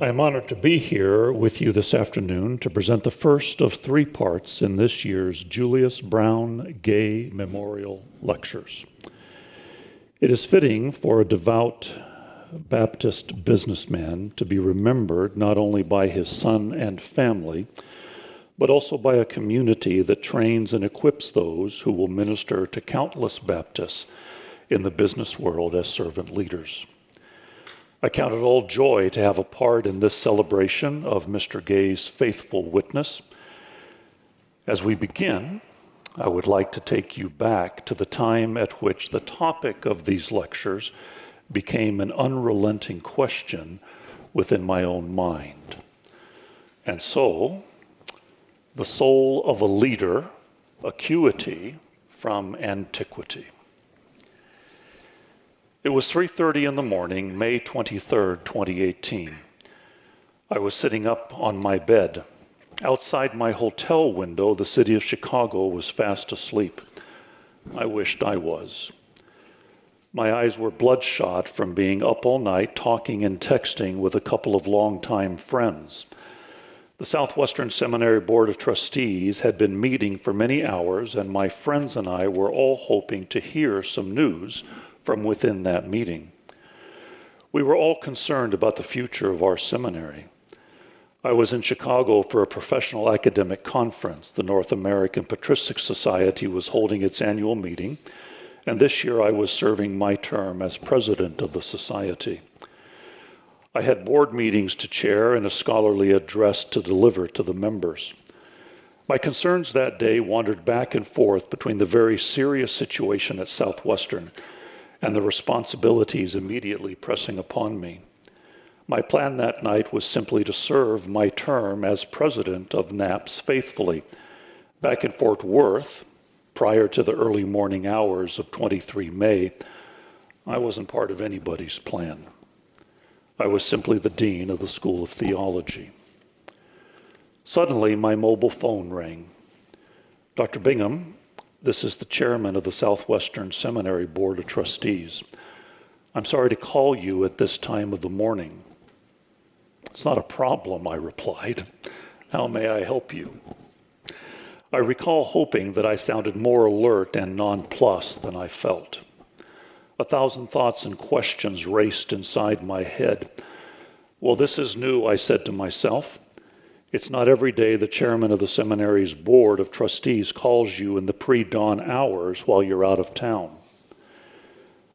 I am honored to be here with you this afternoon to present the first of three parts in this year's Julius Brown Gay Memorial Lectures. It is fitting for a devout Baptist businessman to be remembered not only by his son and family, but also by a community that trains and equips those who will minister to countless Baptists in the business world as servant leaders. I count it all joy to have a part in this celebration of Mr. Gay's faithful witness. As we begin, I would like to take you back to the time at which the topic of these lectures became an unrelenting question within my own mind. And so, the soul of a leader, acuity from antiquity. It was 3:30 in the morning, May 23rd, 2018. I was sitting up on my bed. Outside my hotel window, the city of Chicago was fast asleep. I wished I was. My eyes were bloodshot from being up all night talking and texting with a couple of longtime friends. The Southwestern Seminary Board of Trustees had been meeting for many hours, and my friends and I were all hoping to hear some news from within that meeting. We were all concerned about the future of our seminary. I was in Chicago for a professional academic conference. The North American Patristic Society was holding its annual meeting, and this year I was serving my term as president of the society. I had board meetings to chair and a scholarly address to deliver to the members. My concerns that day wandered back and forth between the very serious situation at Southwestern and the responsibilities immediately pressing upon me. My plan that night was simply to serve my term as president of NAPS faithfully. Back in Fort Worth, prior to the early morning hours of 23 May, I wasn't part of anybody's plan. I was simply the dean of the School of Theology. Suddenly, my mobile phone rang. Dr. Bingham, this is the chairman of the Southwestern Seminary Board of Trustees. I'm sorry to call you at this time of the morning. It's not a problem, I replied. How may I help you? I recall hoping that I sounded more alert and nonplussed than I felt. A thousand thoughts and questions raced inside my head. Well, this is new, I said to myself. It's not every day the chairman of the seminary's board of trustees calls you in the pre dawn hours while you're out of town.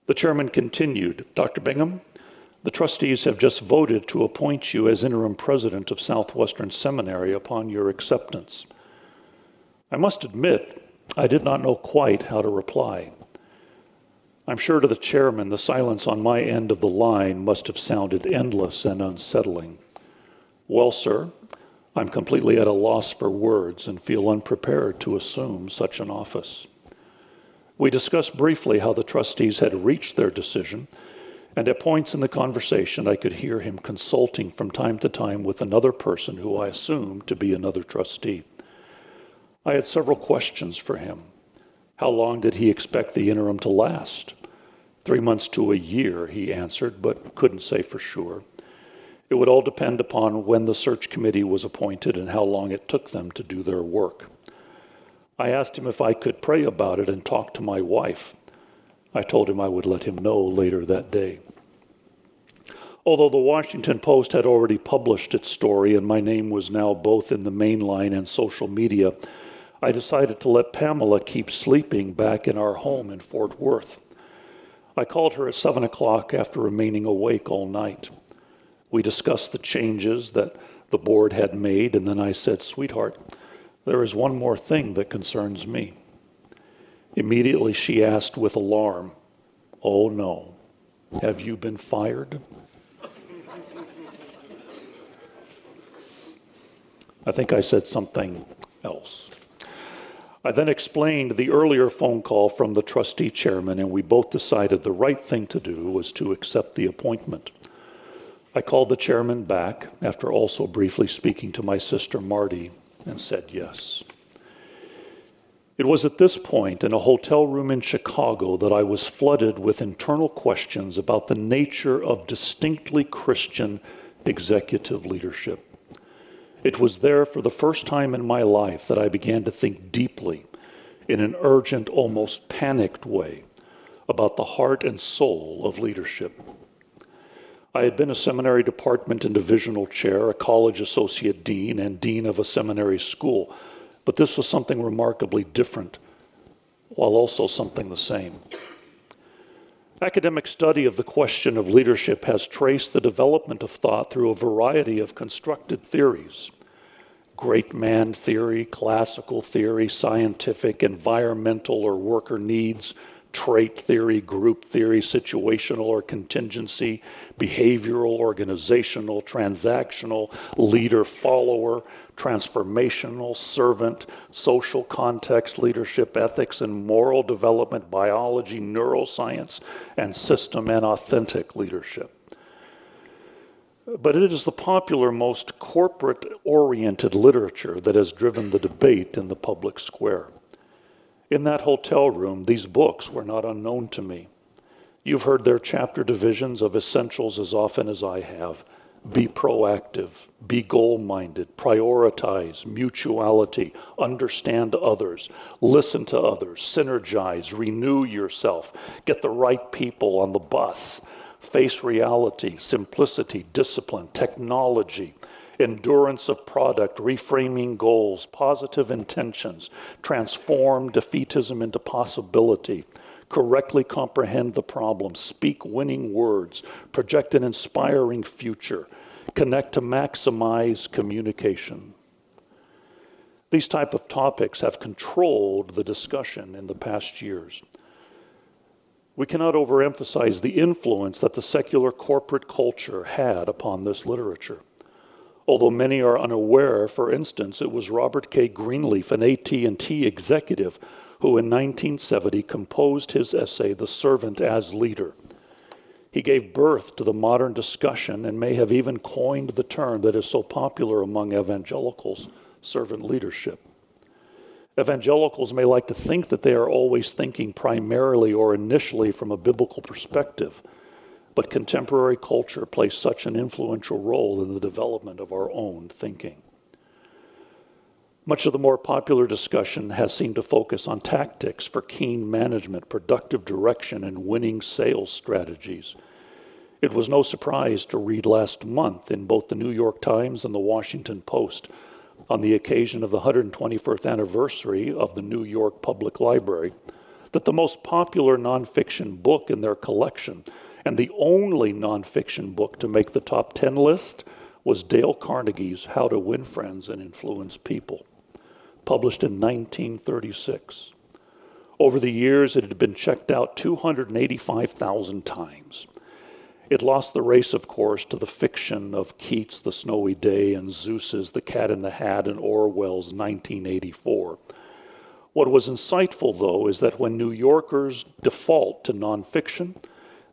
The chairman continued Dr. Bingham, the trustees have just voted to appoint you as interim president of Southwestern Seminary upon your acceptance. I must admit, I did not know quite how to reply. I'm sure to the chairman, the silence on my end of the line must have sounded endless and unsettling. Well, sir, I'm completely at a loss for words and feel unprepared to assume such an office. We discussed briefly how the trustees had reached their decision, and at points in the conversation, I could hear him consulting from time to time with another person who I assumed to be another trustee. I had several questions for him. How long did he expect the interim to last? Three months to a year, he answered, but couldn't say for sure. It would all depend upon when the search committee was appointed and how long it took them to do their work. I asked him if I could pray about it and talk to my wife. I told him I would let him know later that day. Although the Washington Post had already published its story and my name was now both in the main line and social media, I decided to let Pamela keep sleeping back in our home in Fort Worth. I called her at 7 o'clock after remaining awake all night. We discussed the changes that the board had made, and then I said, Sweetheart, there is one more thing that concerns me. Immediately she asked with alarm, Oh no, have you been fired? I think I said something else. I then explained the earlier phone call from the trustee chairman, and we both decided the right thing to do was to accept the appointment. I called the chairman back after also briefly speaking to my sister Marty and said yes. It was at this point in a hotel room in Chicago that I was flooded with internal questions about the nature of distinctly Christian executive leadership. It was there for the first time in my life that I began to think deeply, in an urgent, almost panicked way, about the heart and soul of leadership. I had been a seminary department and divisional chair, a college associate dean, and dean of a seminary school, but this was something remarkably different, while also something the same. Academic study of the question of leadership has traced the development of thought through a variety of constructed theories great man theory, classical theory, scientific, environmental or worker needs, trait theory, group theory, situational or contingency, behavioral, organizational, transactional, leader follower, transformational, servant, social context, leadership, ethics, and moral development, biology, neuroscience, and system and authentic leadership. But it is the popular, most corporate oriented literature that has driven the debate in the public square. In that hotel room, these books were not unknown to me. You've heard their chapter divisions of essentials as often as I have. Be proactive, be goal minded, prioritize, mutuality, understand others, listen to others, synergize, renew yourself, get the right people on the bus, face reality, simplicity, discipline, technology, endurance of product, reframing goals, positive intentions, transform defeatism into possibility, correctly comprehend the problem, speak winning words, project an inspiring future, connect to maximize communication. These type of topics have controlled the discussion in the past years. We cannot overemphasize the influence that the secular corporate culture had upon this literature. Although many are unaware, for instance, it was Robert K. Greenleaf, an AT&T executive, who in 1970 composed his essay The Servant as Leader. He gave birth to the modern discussion and may have even coined the term that is so popular among evangelicals, servant leadership. Evangelicals may like to think that they are always thinking primarily or initially from a biblical perspective. But contemporary culture plays such an influential role in the development of our own thinking. Much of the more popular discussion has seemed to focus on tactics for keen management, productive direction, and winning sales strategies. It was no surprise to read last month in both the New York Times and the Washington Post on the occasion of the 121st anniversary of the New York Public Library that the most popular nonfiction book in their collection and the only nonfiction book to make the top 10 list was Dale Carnegie's How to Win Friends and Influence People, published in 1936. Over the years, it had been checked out 285,000 times. It lost the race, of course, to the fiction of Keats' The Snowy Day and Seuss's The Cat in the Hat and Orwell's 1984. What was insightful, though, is that when New Yorkers default to nonfiction,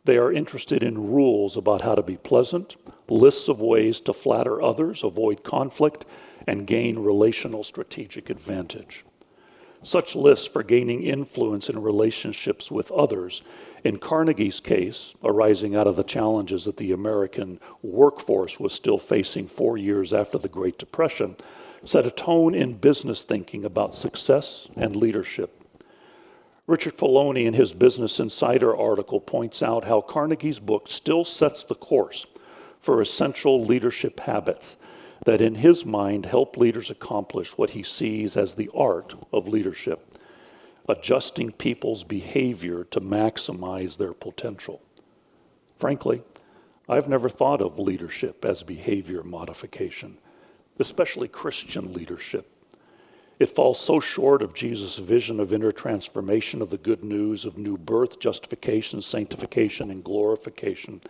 they are interested in rules about how to be pleasant, lists of ways to flatter others, avoid conflict, and gain relational strategic advantage. Such lists for gaining influence in relationships with others, in Carnegie's case, arising out of the challenges that the American workforce was still facing four years after the Great Depression, set a tone in business thinking about success and leadership. Richard Feloni, in his Business Insider article, points out how Carnegie's book still sets the course for essential leadership habits that, in his mind, help leaders accomplish what he sees as the art of leadership, adjusting people's behavior to maximize their potential. Frankly, I've never thought of leadership as behavior modification, especially Christian leadership. It falls so short of Jesus' vision of inner transformation, of the good news of new birth, justification, sanctification, and glorification.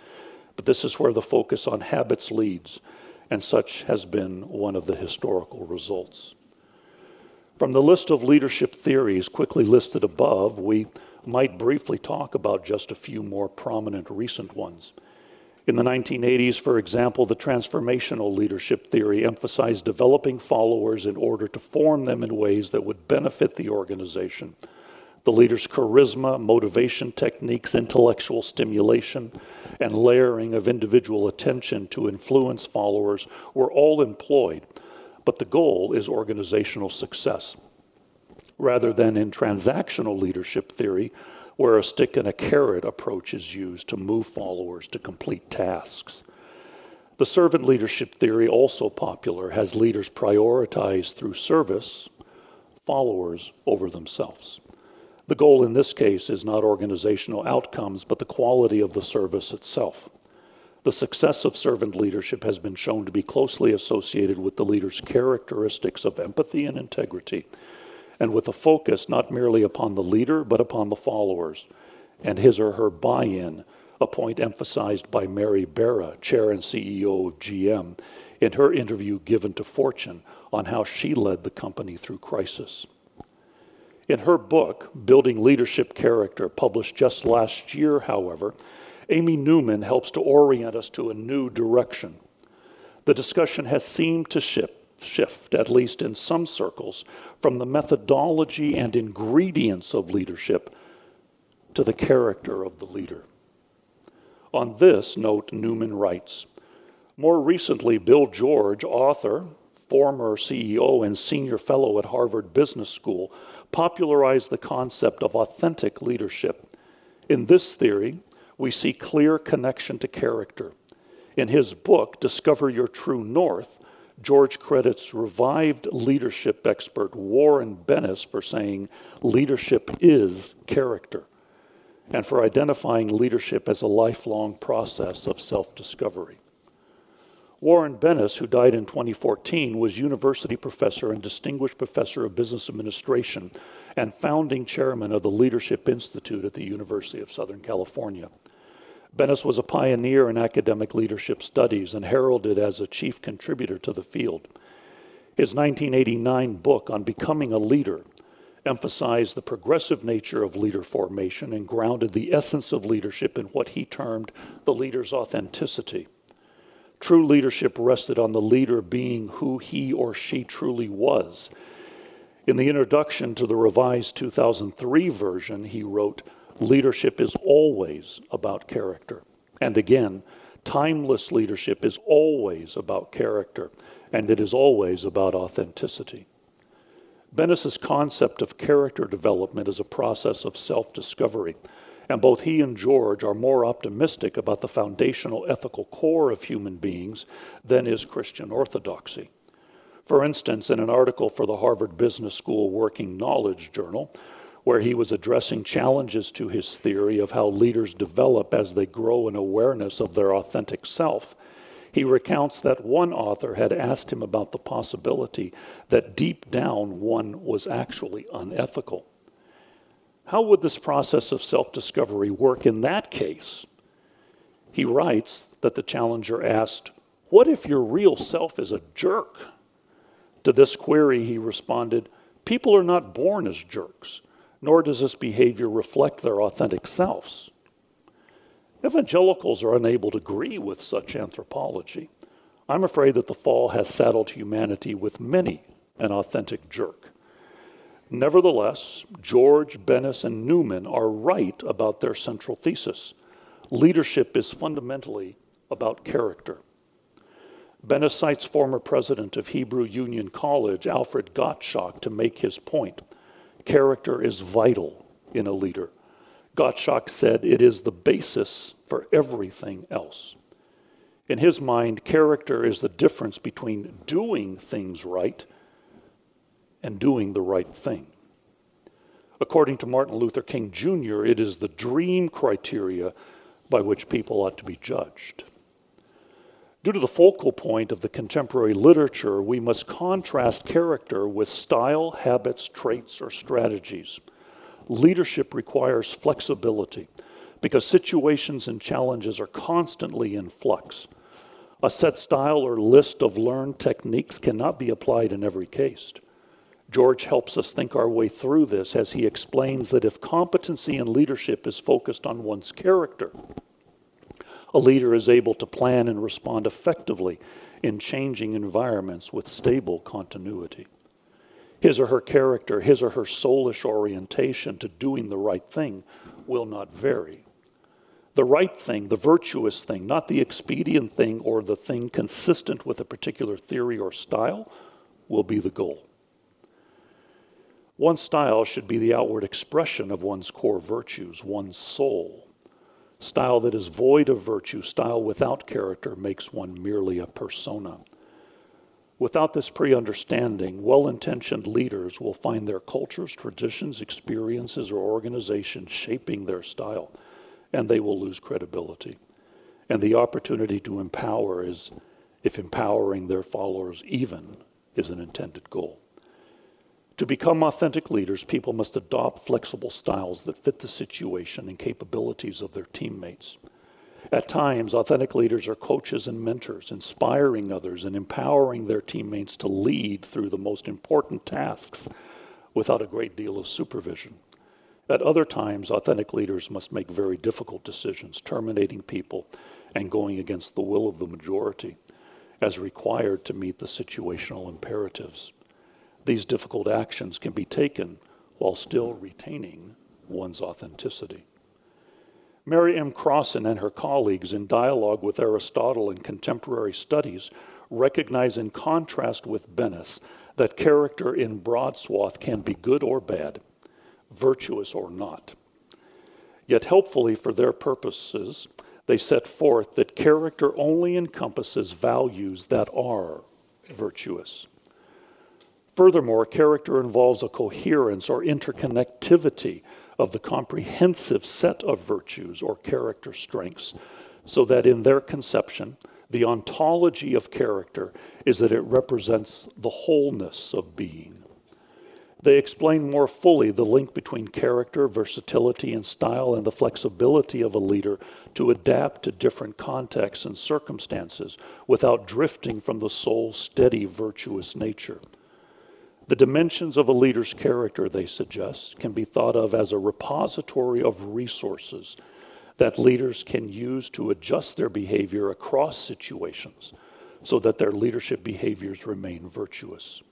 But this is where the focus on habits leads, and such has been one of the historical results. From the list of leadership theories quickly listed above, we might briefly talk about just a few more prominent recent ones. In the 1980s, for example, the transformational leadership theory emphasized developing followers in order to form them in ways that would benefit the organization. The leader's charisma, motivation techniques, intellectual stimulation, and layering of individual attention to influence followers were all employed, but the goal is organizational success. Rather than in transactional leadership theory, where a stick and a carrot approach is used to move followers to complete tasks. The servant leadership theory, also popular, has leaders prioritize through service followers over themselves. The goal in this case is not organizational outcomes, but the quality of the service itself. The success of servant leadership has been shown to be closely associated with the leader's characteristics of empathy and integrity, and with a focus not merely upon the leader, but upon the followers, and his or her buy in a point emphasized by Mary Barra, chair and CEO of GM, in her interview given to Fortune on how she led the company through crisis. In her book, Building Leadership Character, published just last year, however, Amy Newman helps to orient us to a new direction. The discussion has seemed to shift, shift, at least in some circles, from the methodology and ingredients of leadership to the character of the leader. On this note, Newman writes More recently, Bill George, author, former CEO, and senior fellow at Harvard Business School, popularized the concept of authentic leadership. In this theory, we see clear connection to character. In his book, Discover Your True North, George credits revived leadership expert Warren Bennis for saying, Leadership is character and for identifying leadership as a lifelong process of self discovery. Warren Bennis, who died in 2014, was university professor and distinguished professor of business administration and founding chairman of the Leadership Institute at the University of Southern California. Bennis was a pioneer in academic leadership studies and heralded as a chief contributor to the field. His 1989 book on becoming a leader emphasized the progressive nature of leader formation and grounded the essence of leadership in what he termed the leader's authenticity. True leadership rested on the leader being who he or she truly was. In the introduction to the revised 2003 version, he wrote, Leadership is always about character. And again, timeless leadership is always about character, and it is always about authenticity. Bennis's concept of character development is a process of self discovery, and both he and George are more optimistic about the foundational ethical core of human beings than is Christian orthodoxy. For instance, in an article for the Harvard Business School Working Knowledge Journal, where he was addressing challenges to his theory of how leaders develop as they grow in awareness of their authentic self, he recounts that one author had asked him about the possibility that deep down one was actually unethical. How would this process of self discovery work in that case? He writes that the challenger asked, What if your real self is a jerk? To this query, he responded, People are not born as jerks, nor does this behavior reflect their authentic selves. Evangelicals are unable to agree with such anthropology. I'm afraid that the fall has saddled humanity with many an authentic jerk. Nevertheless, George, Bennis, and Newman are right about their central thesis. Leadership is fundamentally about character. Bennis cites former president of Hebrew Union College, Alfred Gottschalk, to make his point. Character is vital in a leader. Gottschalk said it is the basis for everything else. In his mind, character is the difference between doing things right and doing the right thing. According to Martin Luther King Jr., it is the dream criteria by which people ought to be judged. Due to the focal point of the contemporary literature, we must contrast character with style, habits, traits, or strategies leadership requires flexibility because situations and challenges are constantly in flux. A set style or list of learned techniques cannot be applied in every case. George helps us think our way through this as he explains that if competency in leadership is focused on one's character, a leader is able to plan and respond effectively in changing environments with stable continuity. his or her character, his or her soulish orientation to doing the right thing will not vary. The right thing, the virtuous thing, not the expedient thing or the thing consistent with a particular theory or style, will be the goal. One's style should be the outward expression of one's core virtues, one's soul. Style that is void of virtue, style without character, makes one merely a persona. Without this pre understanding, well intentioned leaders will find their cultures, traditions, experiences, or organizations shaping their style, and they will lose credibility. And the opportunity to empower is if empowering their followers even is an intended goal. To become authentic leaders, people must adopt flexible styles that fit the situation and capabilities of their teammates. At times, authentic leaders are coaches and mentors, inspiring others and empowering their teammates to lead through the most important tasks without a great deal of supervision. At other times, authentic leaders must make very difficult decisions, terminating people and going against the will of the majority as required to meet the situational imperatives. These difficult actions can be taken while still retaining one's authenticity. Mary M. Crossan and her colleagues, in dialogue with Aristotle in contemporary studies, recognize in contrast with Bennis that character in broad swath can be good or bad, virtuous or not. Yet, helpfully for their purposes, they set forth that character only encompasses values that are virtuous. Furthermore, character involves a coherence or interconnectivity of the comprehensive set of virtues or character strengths, so that in their conception, the ontology of character is that it represents the wholeness of being. They explain more fully the link between character, versatility, and style, and the flexibility of a leader to adapt to different contexts and circumstances without drifting from the soul's steady, virtuous nature. The dimensions of a leader's character, they suggest, can be thought of as a repository of resources that leaders can use to adjust their behavior across situations so that their leadership behaviors remain virtuous.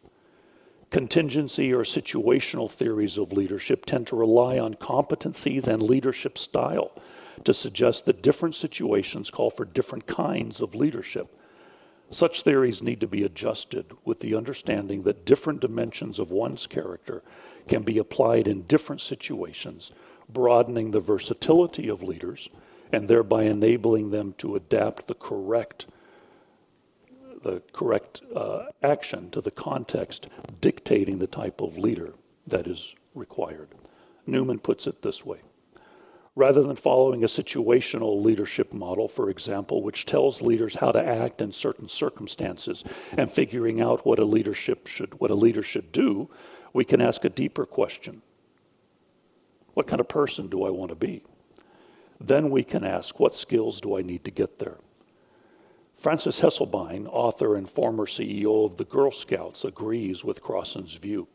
Contingency or situational theories of leadership tend to rely on competencies and leadership style to suggest that different situations call for different kinds of leadership. Such theories need to be adjusted with the understanding that different dimensions of one's character can be applied in different situations, broadening the versatility of leaders and thereby enabling them to adapt the correct the correct uh, action to the context dictating the type of leader that is required. Newman puts it this way rather than following a situational leadership model, for example, which tells leaders how to act in certain circumstances and figuring out what a leadership should what a leader should do, we can ask a deeper question. What kind of person do I want to be? Then we can ask, what skills do I need to get there? Frances Hesselbein, author and former CEO of the Girl Scouts, agrees with Crossan's view.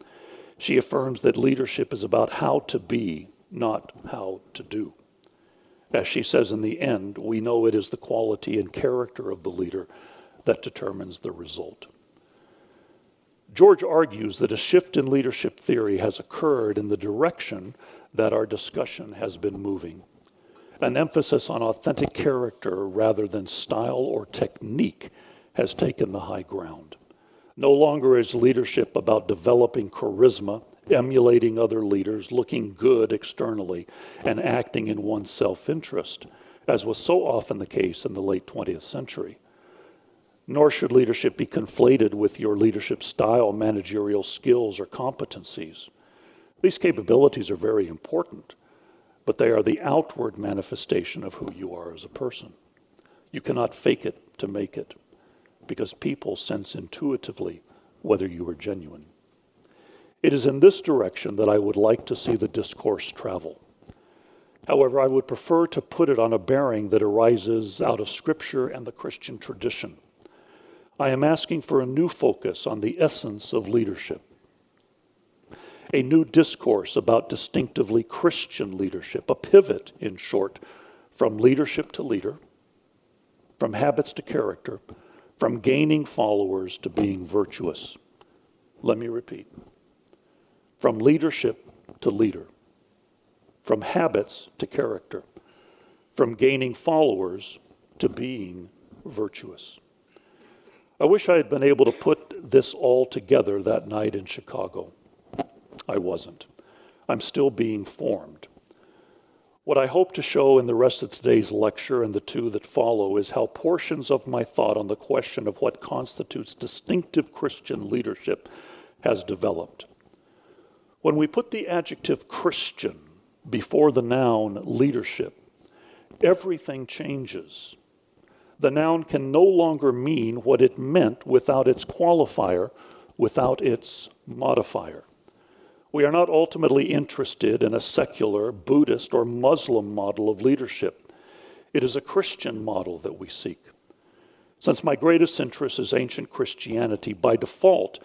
She affirms that leadership is about how to be, not how to do. As she says in the end, we know it is the quality and character of the leader that determines the result. George argues that a shift in leadership theory has occurred in the direction that our discussion has been moving. An emphasis on authentic character rather than style or technique has taken the high ground. No longer is leadership about developing charisma emulating other leaders, looking good externally, and acting in one's self interest, as was so often the case in the late 20th century. Nor should leadership be conflated with your leadership style, managerial skills, or competencies. These capabilities are very important, but they are the outward manifestation of who you are as a person. You cannot fake it to make it, because people sense intuitively whether you are genuine. It is in this direction that I would like to see the discourse travel. However, I would prefer to put it on a bearing that arises out of Scripture and the Christian tradition. I am asking for a new focus on the essence of leadership, a new discourse about distinctively Christian leadership, a pivot, in short, from leadership to leader, from habits to character, from gaining followers to being virtuous. Let me repeat from leadership to leader, from habits to character, from gaining followers to being virtuous. I wish I had been able to put this all together that night in Chicago. I wasn't. I'm still being formed. What I hope to show in the rest of today's lecture and the two that follow is how portions of my thought on the question of what constitutes distinctive Christian leadership has developed. When we put the adjective Christian before the noun leadership, everything changes. The noun can no longer mean what it meant without its qualifier, without its modifier. We are not ultimately interested in a secular, Buddhist, or Muslim model of leadership. It is a Christian model that we seek. Since my greatest interest is ancient Christianity, by default,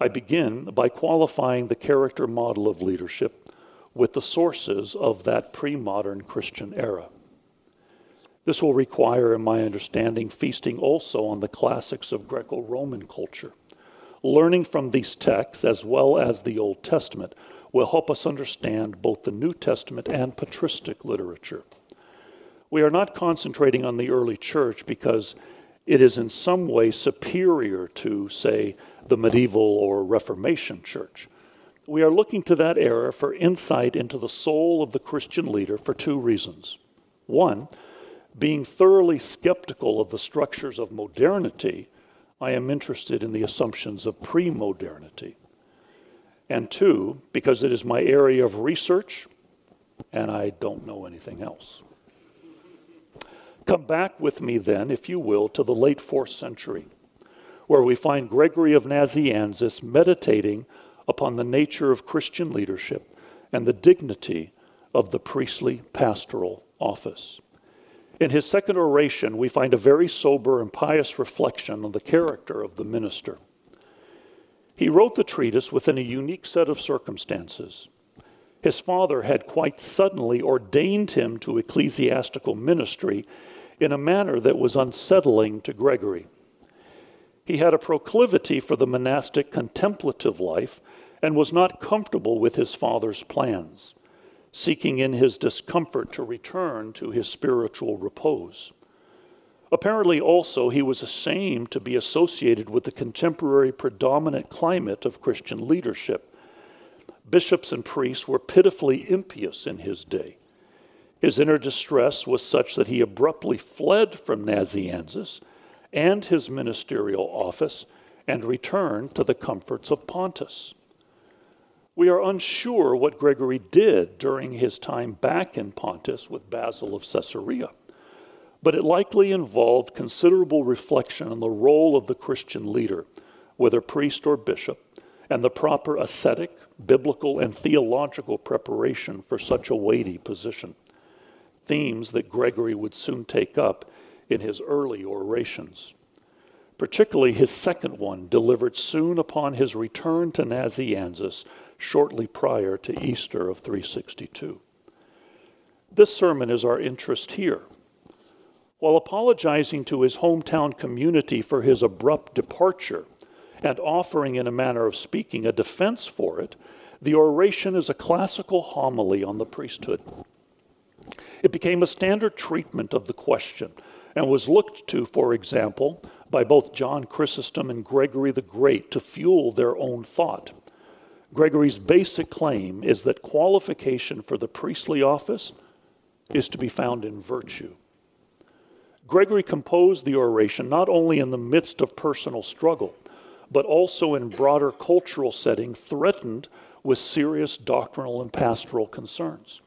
I begin by qualifying the character model of leadership with the sources of that pre modern Christian era. This will require, in my understanding, feasting also on the classics of Greco Roman culture. Learning from these texts, as well as the Old Testament, will help us understand both the New Testament and patristic literature. We are not concentrating on the early church because it is in some way superior to, say, the medieval or Reformation church. We are looking to that era for insight into the soul of the Christian leader for two reasons. One, being thoroughly skeptical of the structures of modernity, I am interested in the assumptions of pre modernity. And two, because it is my area of research and I don't know anything else. Come back with me then, if you will, to the late fourth century where we find Gregory of Nazianzus meditating upon the nature of Christian leadership and the dignity of the priestly pastoral office. In his second oration, we find a very sober and pious reflection on the character of the minister. He wrote the treatise within a unique set of circumstances. His father had quite suddenly ordained him to ecclesiastical ministry in a manner that was unsettling to Gregory. He had a proclivity for the monastic contemplative life and was not comfortable with his father's plans, seeking in his discomfort to return to his spiritual repose. Apparently, also, he was ashamed to be associated with the contemporary predominant climate of Christian leadership. Bishops and priests were pitifully impious in his day. His inner distress was such that he abruptly fled from Nazianzus and his ministerial office and returned to the comforts of Pontus. We are unsure what Gregory did during his time back in Pontus with Basil of Caesarea, but it likely involved considerable reflection on the role of the Christian leader, whether priest or bishop, and the proper ascetic, biblical, and theological preparation for such a weighty position. Themes that Gregory would soon take up in his early orations. Particularly his second one, delivered soon upon his return to Nazianzus shortly prior to Easter of 362. This sermon is our interest here. While apologizing to his hometown community for his abrupt departure and offering, in a manner of speaking, a defense for it, the oration is a classical homily on the priesthood. It became a standard treatment of the question and was looked to, for example, by both John Chrysostom and Gregory the Great to fuel their own thought. Gregory's basic claim is that qualification for the priestly office is to be found in virtue. Gregory composed the oration not only in the midst of personal struggle, but also in broader cultural setting threatened with serious doctrinal and pastoral concerns.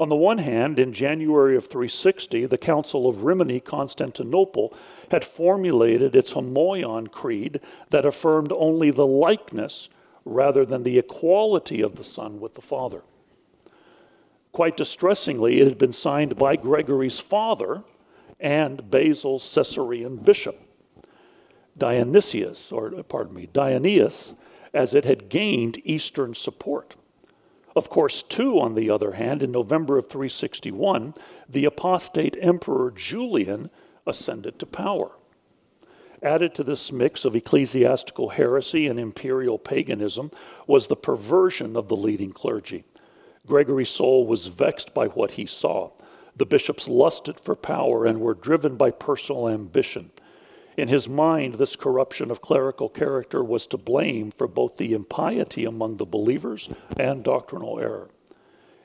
On the one hand, in January of 360, the Council of Rimini, Constantinople, had formulated its Homoion Creed that affirmed only the likeness rather than the equality of the Son with the Father. Quite distressingly, it had been signed by Gregory's father and Basil's Caesarean bishop, Dionysius, or pardon me, Dianius, as it had gained Eastern support. Of course, too, on the other hand, in November of 361, the apostate emperor Julian ascended to power. Added to this mix of ecclesiastical heresy and imperial paganism was the perversion of the leading clergy. Gregory's soul was vexed by what he saw. The bishops lusted for power and were driven by personal ambition. In his mind, this corruption of clerical character was to blame for both the impiety among the believers and doctrinal error.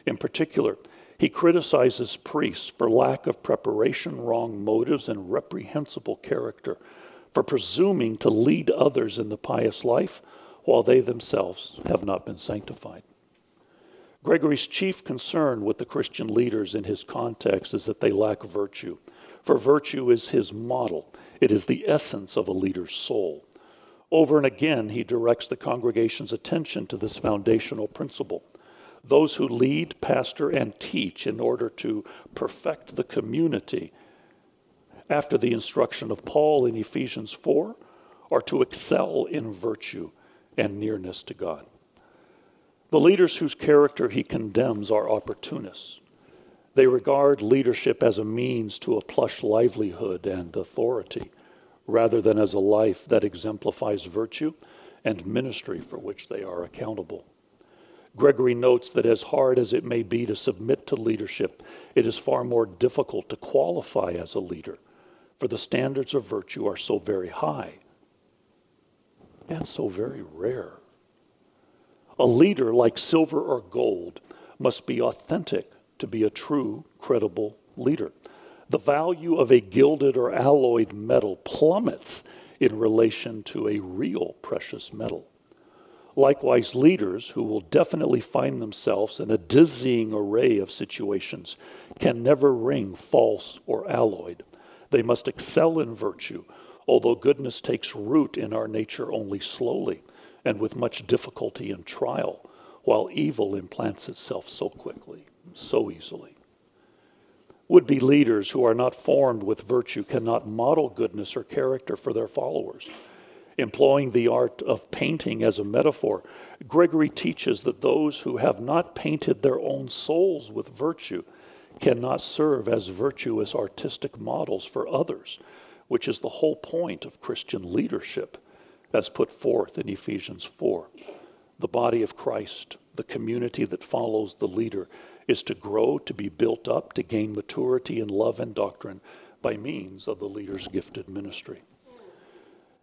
In particular, he criticizes priests for lack of preparation, wrong motives, and reprehensible character, for presuming to lead others in the pious life while they themselves have not been sanctified. Gregory's chief concern with the Christian leaders in his context is that they lack virtue, for virtue is his model. It is the essence of a leader's soul. Over and again, he directs the congregation's attention to this foundational principle. Those who lead, pastor, and teach in order to perfect the community, after the instruction of Paul in Ephesians 4, are to excel in virtue and nearness to God. The leaders whose character he condemns are opportunists. They regard leadership as a means to a plush livelihood and authority, rather than as a life that exemplifies virtue and ministry for which they are accountable. Gregory notes that as hard as it may be to submit to leadership, it is far more difficult to qualify as a leader, for the standards of virtue are so very high and so very rare. A leader, like silver or gold, must be authentic to be a true, credible leader. The value of a gilded or alloyed metal plummets in relation to a real precious metal. Likewise, leaders who will definitely find themselves in a dizzying array of situations can never ring false or alloyed. They must excel in virtue, although goodness takes root in our nature only slowly and with much difficulty and trial, while evil implants itself so quickly so easily. Would be leaders who are not formed with virtue cannot model goodness or character for their followers. Employing the art of painting as a metaphor, Gregory teaches that those who have not painted their own souls with virtue cannot serve as virtuous artistic models for others, which is the whole point of Christian leadership as put forth in Ephesians 4. The body of Christ, the community that follows the leader, is to grow, to be built up, to gain maturity in love and doctrine by means of the leader's gifted ministry.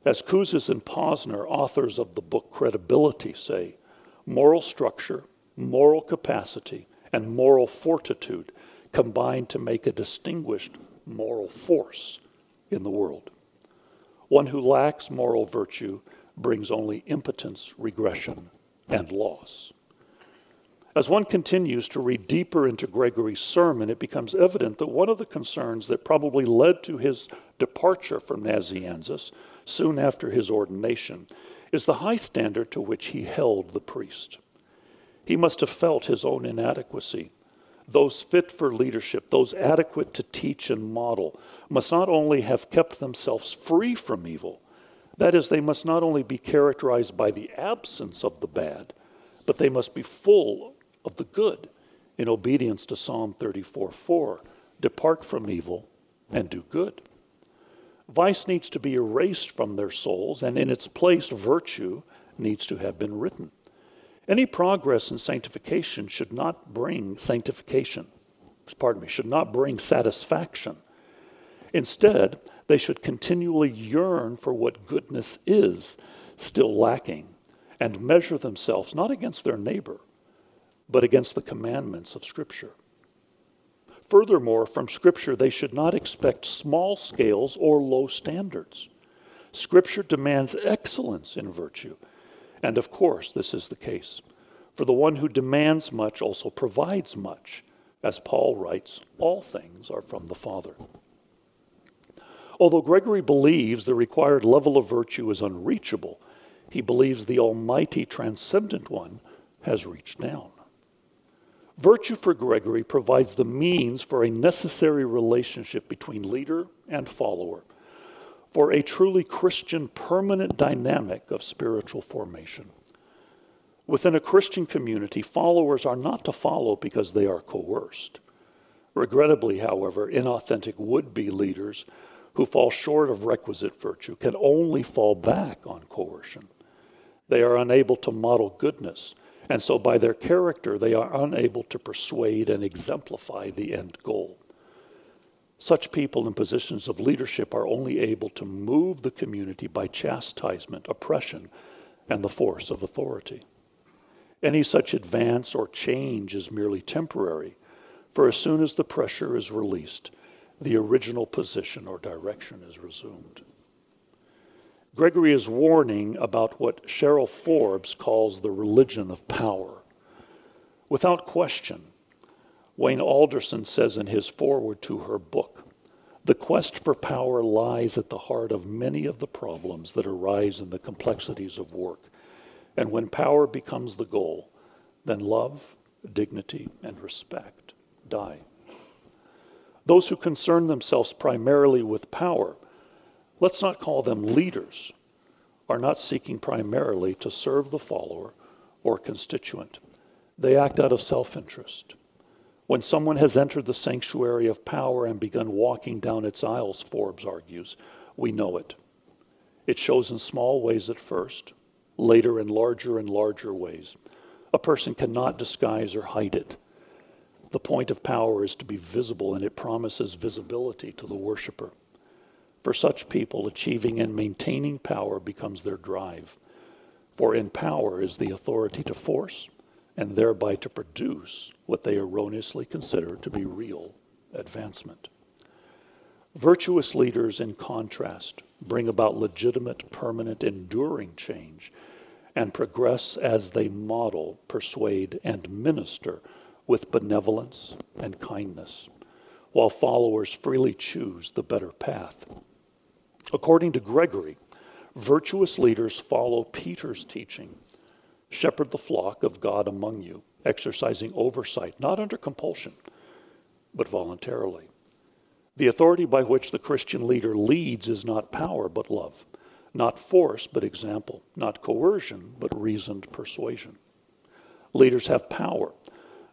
As Kouzes and Posner, authors of the book Credibility, say, moral structure, moral capacity, and moral fortitude combine to make a distinguished moral force in the world. One who lacks moral virtue brings only impotence, regression, and loss. As one continues to read deeper into Gregory's sermon, it becomes evident that one of the concerns that probably led to his departure from Nazianzus soon after his ordination is the high standard to which he held the priest. He must have felt his own inadequacy. Those fit for leadership, those adequate to teach and model, must not only have kept themselves free from evil, that is, they must not only be characterized by the absence of the bad, but they must be full of the good in obedience to Psalm 34 4. Depart from evil and do good. Vice needs to be erased from their souls, and in its place, virtue needs to have been written. Any progress in sanctification should not bring sanctification, pardon me, should not bring satisfaction. Instead, they should continually yearn for what goodness is still lacking and measure themselves not against their neighbor, but against the commandments of Scripture. Furthermore, from Scripture, they should not expect small scales or low standards. Scripture demands excellence in virtue. And of course, this is the case. For the one who demands much also provides much. As Paul writes, all things are from the Father. Although Gregory believes the required level of virtue is unreachable, he believes the Almighty Transcendent One has reached down. Virtue for Gregory provides the means for a necessary relationship between leader and follower, for a truly Christian permanent dynamic of spiritual formation. Within a Christian community, followers are not to follow because they are coerced. Regrettably, however, inauthentic would be leaders who fall short of requisite virtue can only fall back on coercion. They are unable to model goodness, and so by their character, they are unable to persuade and exemplify the end goal. Such people in positions of leadership are only able to move the community by chastisement, oppression, and the force of authority. Any such advance or change is merely temporary, for as soon as the pressure is released, the original position or direction is resumed. Gregory is warning about what Cheryl Forbes calls the religion of power. Without question, Wayne Alderson says in his foreword to her book The quest for power lies at the heart of many of the problems that arise in the complexities of work. And when power becomes the goal, then love, dignity, and respect die. Those who concern themselves primarily with power, let's not call them leaders, are not seeking primarily to serve the follower or constituent. They act out of self interest. When someone has entered the sanctuary of power and begun walking down its aisles, Forbes argues, we know it. It shows in small ways at first, later in larger and larger ways. A person cannot disguise or hide it. The point of power is to be visible, and it promises visibility to the worshiper. For such people, achieving and maintaining power becomes their drive. For in power is the authority to force, and thereby to produce what they erroneously consider to be real advancement. Virtuous leaders, in contrast, bring about legitimate, permanent, enduring change and progress as they model, persuade, and minister with benevolence and kindness, while followers freely choose the better path. According to Gregory, virtuous leaders follow Peter's teaching shepherd the flock of God among you, exercising oversight, not under compulsion, but voluntarily. The authority by which the Christian leader leads is not power, but love, not force, but example, not coercion, but reasoned persuasion. Leaders have power,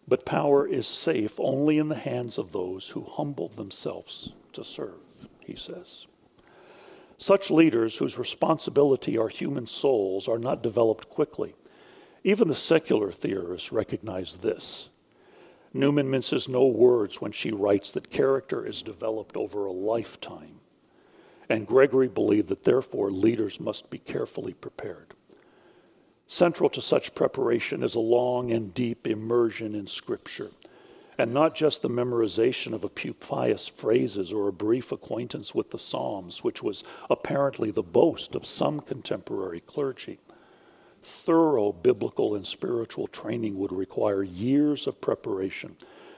but power is safe only in the hands of those who humble themselves to serve, he says. Such leaders whose responsibility are human souls are not developed quickly even the secular theorists recognize this. Newman minces no words when she writes that character is developed over a lifetime. And Gregory believed that therefore leaders must be carefully prepared. Central to such preparation is a long and deep immersion in Scripture, and not just the memorization of a few pious phrases or a brief acquaintance with the Psalms, which was apparently the boast of some contemporary clergy. Thorough biblical and spiritual training would require years of preparation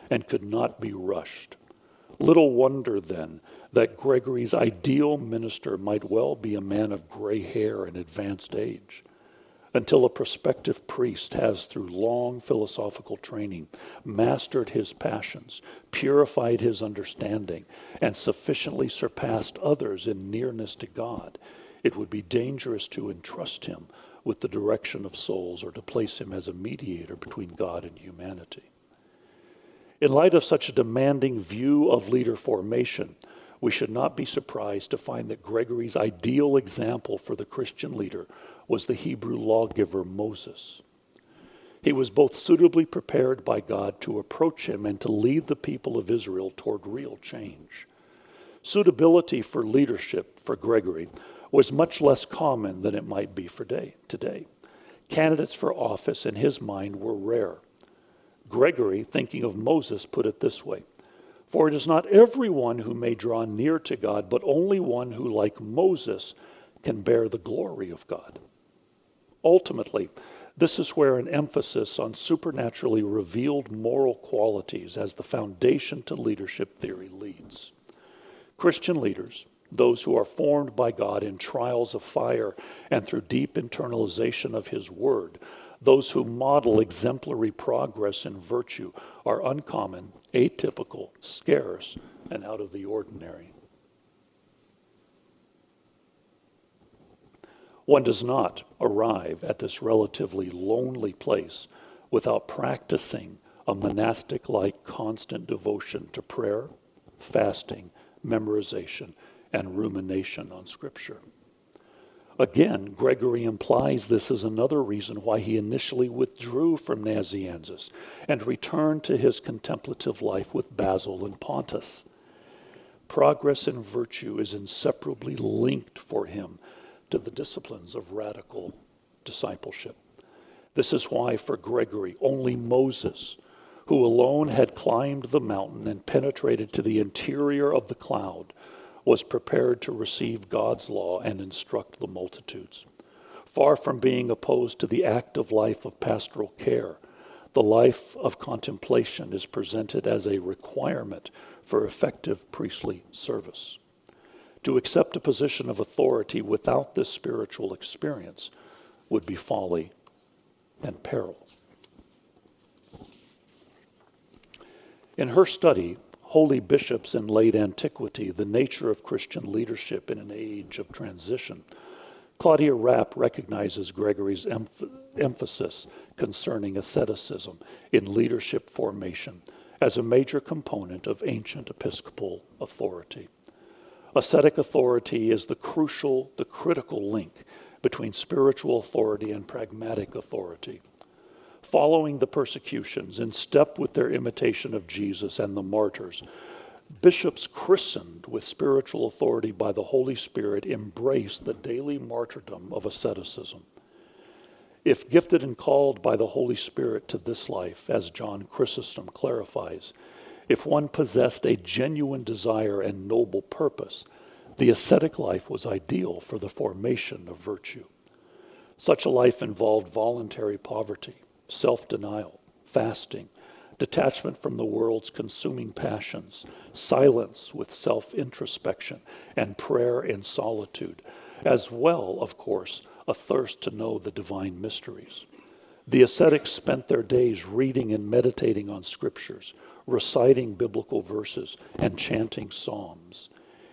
and could not be rushed. Little wonder, then, that Gregory's ideal minister might well be a man of gray hair and advanced age, until a prospective priest has, through long philosophical training, mastered his passions, purified his understanding, and sufficiently surpassed others in nearness to God. It would be dangerous to entrust him with the direction of souls or to place him as a mediator between God and humanity. In light of such a demanding view of leader formation, we should not be surprised to find that Gregory's ideal example for the Christian leader was the Hebrew lawgiver Moses. He was both suitably prepared by God to approach him and to lead the people of Israel toward real change. Suitability for leadership for Gregory was much less common than it might be for day, today. Candidates for office, in his mind, were rare. Gregory, thinking of Moses, put it this way For it is not everyone who may draw near to God, but only one who, like Moses, can bear the glory of God. Ultimately, this is where an emphasis on supernaturally revealed moral qualities as the foundation to leadership theory leads. Christian leaders, those who are formed by God in trials of fire and through deep internalization of His Word, those who model exemplary progress in virtue, are uncommon, atypical, scarce, and out of the ordinary. One does not arrive at this relatively lonely place without practicing a monastic like constant devotion to prayer, fasting, memorization, and rumination on Scripture. Again, Gregory implies this is another reason why he initially withdrew from Nazianzus and returned to his contemplative life with Basil and Pontus. Progress in virtue is inseparably linked for him to the disciplines of radical discipleship. This is why, for Gregory, only Moses, who alone had climbed the mountain and penetrated to the interior of the cloud, was prepared to receive God's law and instruct the multitudes. Far from being opposed to the active life of pastoral care, the life of contemplation is presented as a requirement for effective priestly service. To accept a position of authority without this spiritual experience would be folly and peril. In her study, holy bishops in late antiquity, the nature of Christian leadership in an age of transition. Claudia Rapp recognizes Gregory's emph- emphasis concerning asceticism in leadership formation as a major component of ancient episcopal authority. Ascetic authority is the crucial, the critical link between spiritual authority and pragmatic authority following the persecutions, in step with their imitation of Jesus and the martyrs, bishops christened with spiritual authority by the Holy Spirit embrace the daily martyrdom of asceticism. If gifted and called by the Holy Spirit to this life, as John Chrysostom clarifies, if one possessed a genuine desire and noble purpose, the ascetic life was ideal for the formation of virtue. Such a life involved voluntary poverty, self denial, fasting, detachment from the world's consuming passions, silence with self introspection, and prayer in solitude, as well, of course, a thirst to know the divine mysteries. The ascetics spent their days reading and meditating on scriptures, reciting biblical verses, and chanting psalms.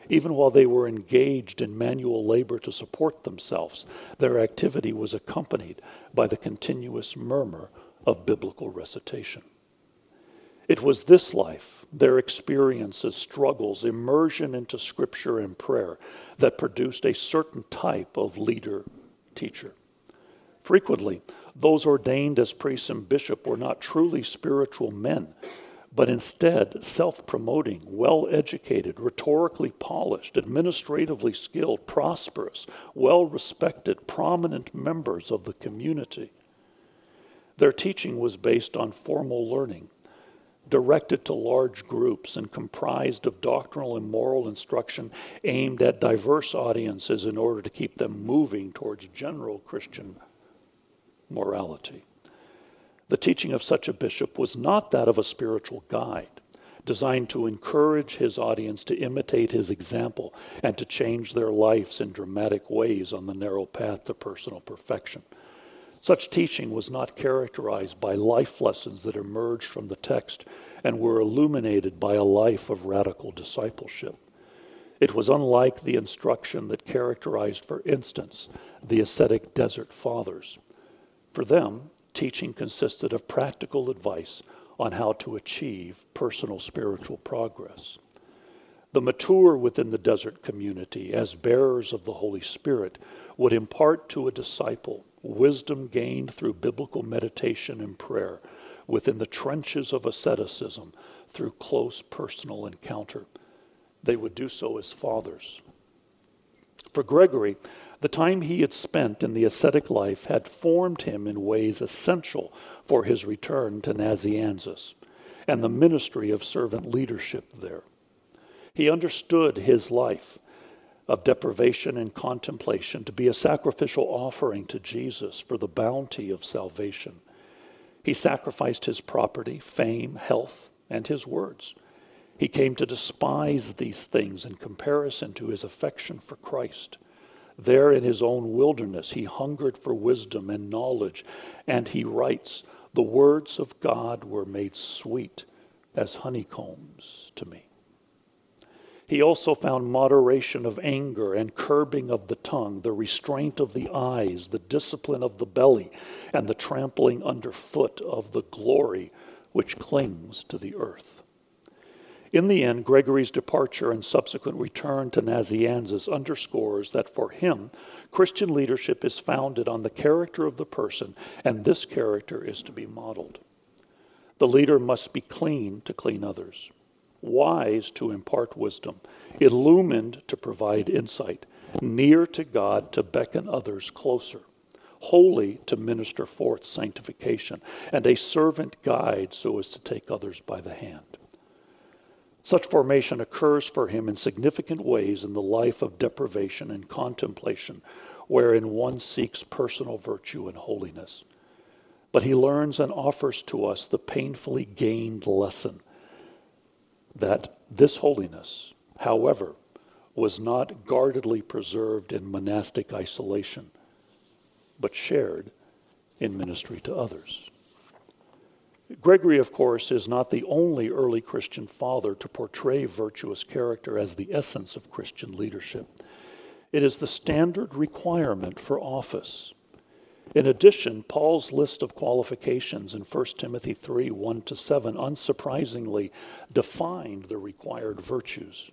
Even while they were engaged in manual labor to support themselves, their activity was accompanied by the continuous murmur of biblical recitation. It was this life, their experiences, struggles, immersion into scripture and prayer, that produced a certain type of leader teacher. Frequently, those ordained as priests and bishop were not truly spiritual men, but instead self promoting, well educated, rhetorically polished, administratively skilled, prosperous, well respected, prominent members of the community. Their teaching was based on formal learning, directed to large groups and comprised of doctrinal and moral instruction aimed at diverse audiences in order to keep them moving towards general Christian morality. The teaching of such a bishop was not that of a spiritual guide, designed to encourage his audience to imitate his example and to change their lives in dramatic ways on the narrow path to personal perfection. Such teaching was not characterized by life lessons that emerged from the text and were illuminated by a life of radical discipleship. It was unlike the instruction that characterized, for instance, the ascetic desert fathers. For them, teaching consisted of practical advice on how to achieve personal spiritual progress. The mature within the desert community, as bearers of the Holy Spirit, would impart to a disciple wisdom gained through biblical meditation and prayer within the trenches of asceticism through close personal encounter. They would do so as fathers. For Gregory, the time he had spent in the ascetic life had formed him in ways essential for his return to Nazianzus and the ministry of servant leadership there. He understood his life of deprivation and contemplation to be a sacrificial offering to Jesus for the bounty of salvation. He sacrificed his property, fame, health, and his words. He came to despise these things in comparison to his affection for Christ. There in his own wilderness, he hungered for wisdom and knowledge, and he writes, The words of God were made sweet as honeycombs to me. He also found moderation of anger and curbing of the tongue, the restraint of the eyes, the discipline of the belly, and the trampling underfoot of the glory which clings to the earth. In the end, Gregory's departure and subsequent return to Nazianzus underscores that for him, Christian leadership is founded on the character of the person, and this character is to be modeled. The leader must be clean to clean others, wise to impart wisdom, illumined to provide insight, near to God to beckon others closer, holy to minister forth sanctification, and a servant guide so as to take others by the hand. Such formation occurs for him in significant ways in the life of deprivation and contemplation, wherein one seeks personal virtue and holiness. But he learns and offers to us the painfully gained lesson that this holiness, however, was not guardedly preserved in monastic isolation, but shared in ministry to others. Gregory, of course, is not the only early Christian father to portray virtuous character as the essence of Christian leadership. It is the standard requirement for office. In addition, Paul's list of qualifications in 1 Timothy 3 1 to 7 unsurprisingly defined the required virtues.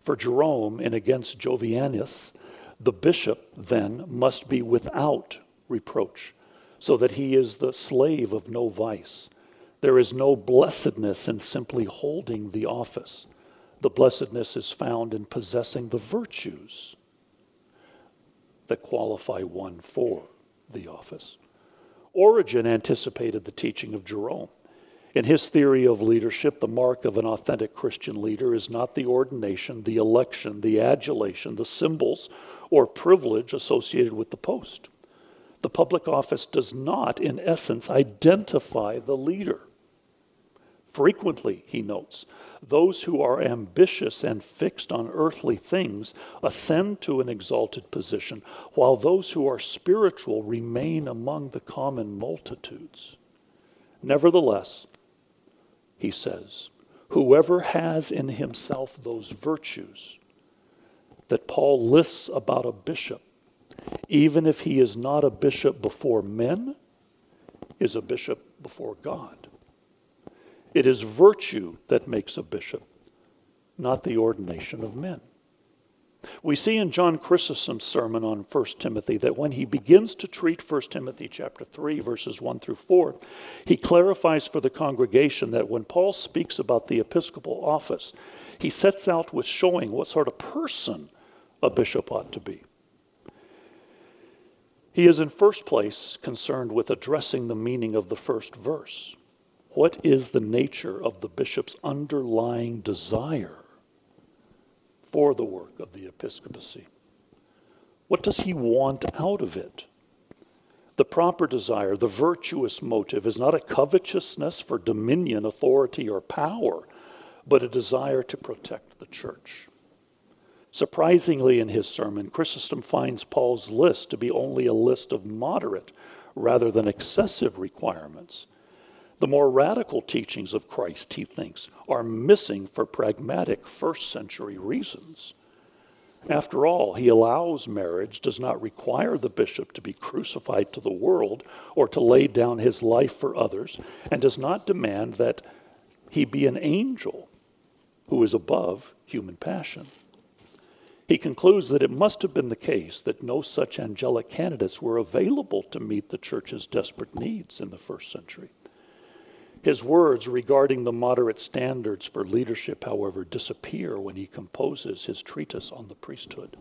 For Jerome, in Against Jovinianus, the bishop then must be without reproach so that he is the slave of no vice. There is no blessedness in simply holding the office. The blessedness is found in possessing the virtues that qualify one for the office. Origen anticipated the teaching of Jerome. In his theory of leadership, the mark of an authentic Christian leader is not the ordination, the election, the adulation, the symbols, or privilege associated with the post the public office does not, in essence, identify the leader. Frequently, he notes, those who are ambitious and fixed on earthly things ascend to an exalted position, while those who are spiritual remain among the common multitudes. Nevertheless, he says, whoever has in himself those virtues that Paul lists about a bishop even if he is not a bishop before men, is a bishop before God. It is virtue that makes a bishop, not the ordination of men. We see in John Chrysostom's sermon on 1 Timothy that when he begins to treat 1 Timothy chapter 3 verses 1 through 4, he clarifies for the congregation that when Paul speaks about the episcopal office, he sets out with showing what sort of person a bishop ought to be. He is in first place concerned with addressing the meaning of the first verse. What is the nature of the bishop's underlying desire for the work of the episcopacy? What does he want out of it? The proper desire, the virtuous motive, is not a covetousness for dominion, authority, or power, but a desire to protect the church. Surprisingly, in his sermon, Chrysostom finds Paul's list to be only a list of moderate rather than excessive requirements. The more radical teachings of Christ, he thinks, are missing for pragmatic first century reasons. After all, he allows marriage, does not require the bishop to be crucified to the world or to lay down his life for others, and does not demand that he be an angel who is above human passion. He concludes that it must have been the case that no such angelic candidates were available to meet the church's desperate needs in the first century. His words regarding the moderate standards for leadership, however, disappear when he composes his treatise on the priesthood.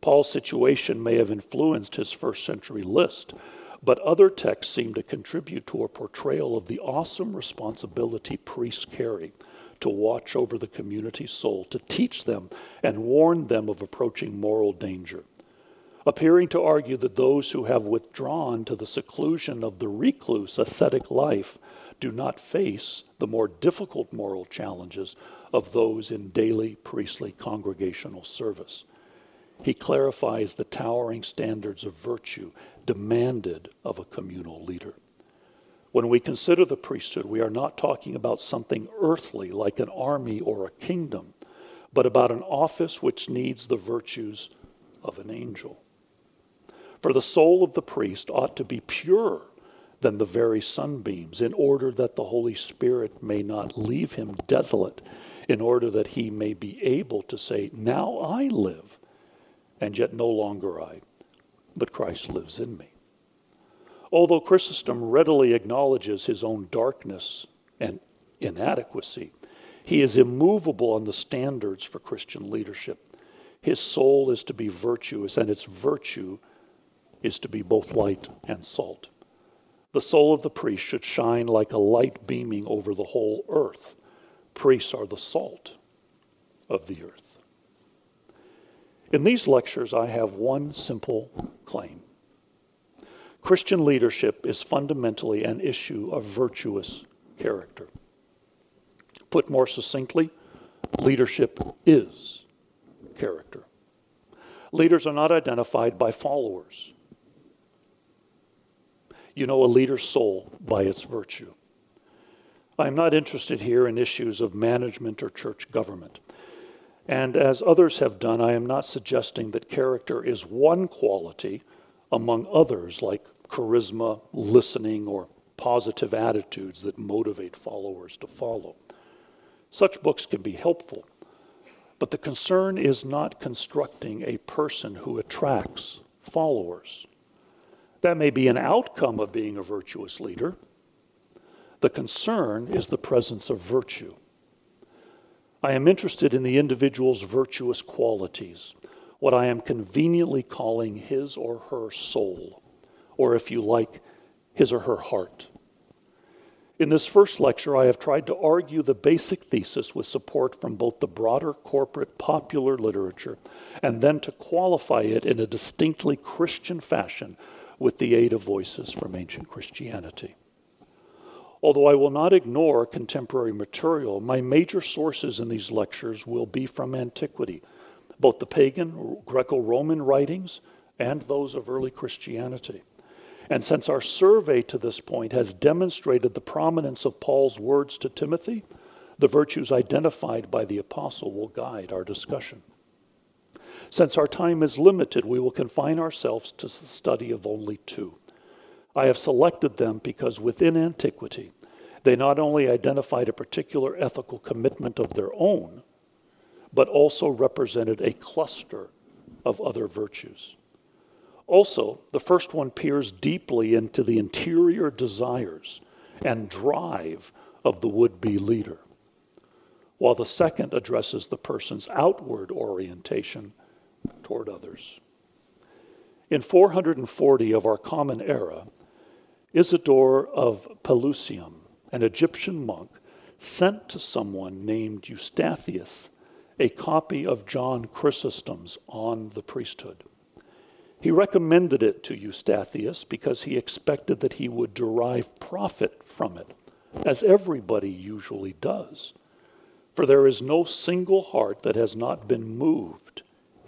Paul's situation may have influenced his first century list, but other texts seem to contribute to a portrayal of the awesome responsibility priests carry to watch over the community's soul, to teach them and warn them of approaching moral danger, appearing to argue that those who have withdrawn to the seclusion of the recluse ascetic life do not face the more difficult moral challenges of those in daily priestly congregational service. He clarifies the towering standards of virtue demanded of a communal leader. When we consider the priesthood, we are not talking about something earthly like an army or a kingdom, but about an office which needs the virtues of an angel. For the soul of the priest ought to be purer than the very sunbeams, in order that the Holy Spirit may not leave him desolate, in order that he may be able to say, Now I live, and yet no longer I, but Christ lives in me. Although Chrysostom readily acknowledges his own darkness and inadequacy, he is immovable on the standards for Christian leadership. His soul is to be virtuous, and its virtue is to be both light and salt. The soul of the priest should shine like a light beaming over the whole earth. Priests are the salt of the earth. In these lectures, I have one simple claim Christian leadership is fundamentally an issue of virtuous character. Put more succinctly, leadership is character. Leaders are not identified by followers. You know a leader's soul by its virtue. I am not interested here in issues of management or church government. And as others have done, I am not suggesting that character is one quality among others, like charisma, listening, or positive attitudes that motivate followers to follow. Such books can be helpful, but the concern is not constructing a person who attracts followers. That may be an outcome of being a virtuous leader. The concern is the presence of virtue. I am interested in the individual's virtuous qualities, what I am conveniently calling his or her soul, or if you like, his or her heart. In this first lecture, I have tried to argue the basic thesis with support from both the broader corporate popular literature and then to qualify it in a distinctly Christian fashion with the aid of voices from ancient Christianity. Although I will not ignore contemporary material, my major sources in these lectures will be from antiquity, both the pagan Greco Roman writings and those of early Christianity. And since our survey to this point has demonstrated the prominence of Paul's words to Timothy, the virtues identified by the apostle will guide our discussion. Since our time is limited, we will confine ourselves to the study of only two. I have selected them because within antiquity, they not only identified a particular ethical commitment of their own, but also represented a cluster of other virtues. Also, the first one peers deeply into the interior desires and drive of the would be leader, while the second addresses the person's outward orientation toward others. In 440 of our common era, Isidore of Pelusium, an Egyptian monk, sent to someone named Eustathius a copy of John Chrysostom's On the Priesthood. He recommended it to Eustathius because he expected that he would derive profit from it, as everybody usually does. For there is no single heart that has not been moved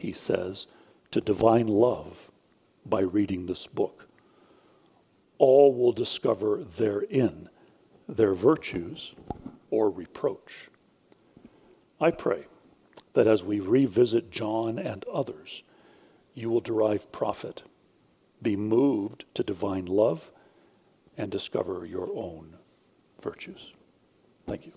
he says, to divine love by reading this book. All will discover therein their virtues or reproach. I pray that as we revisit John and others, you will derive profit, be moved to divine love, and discover your own virtues. Thank you.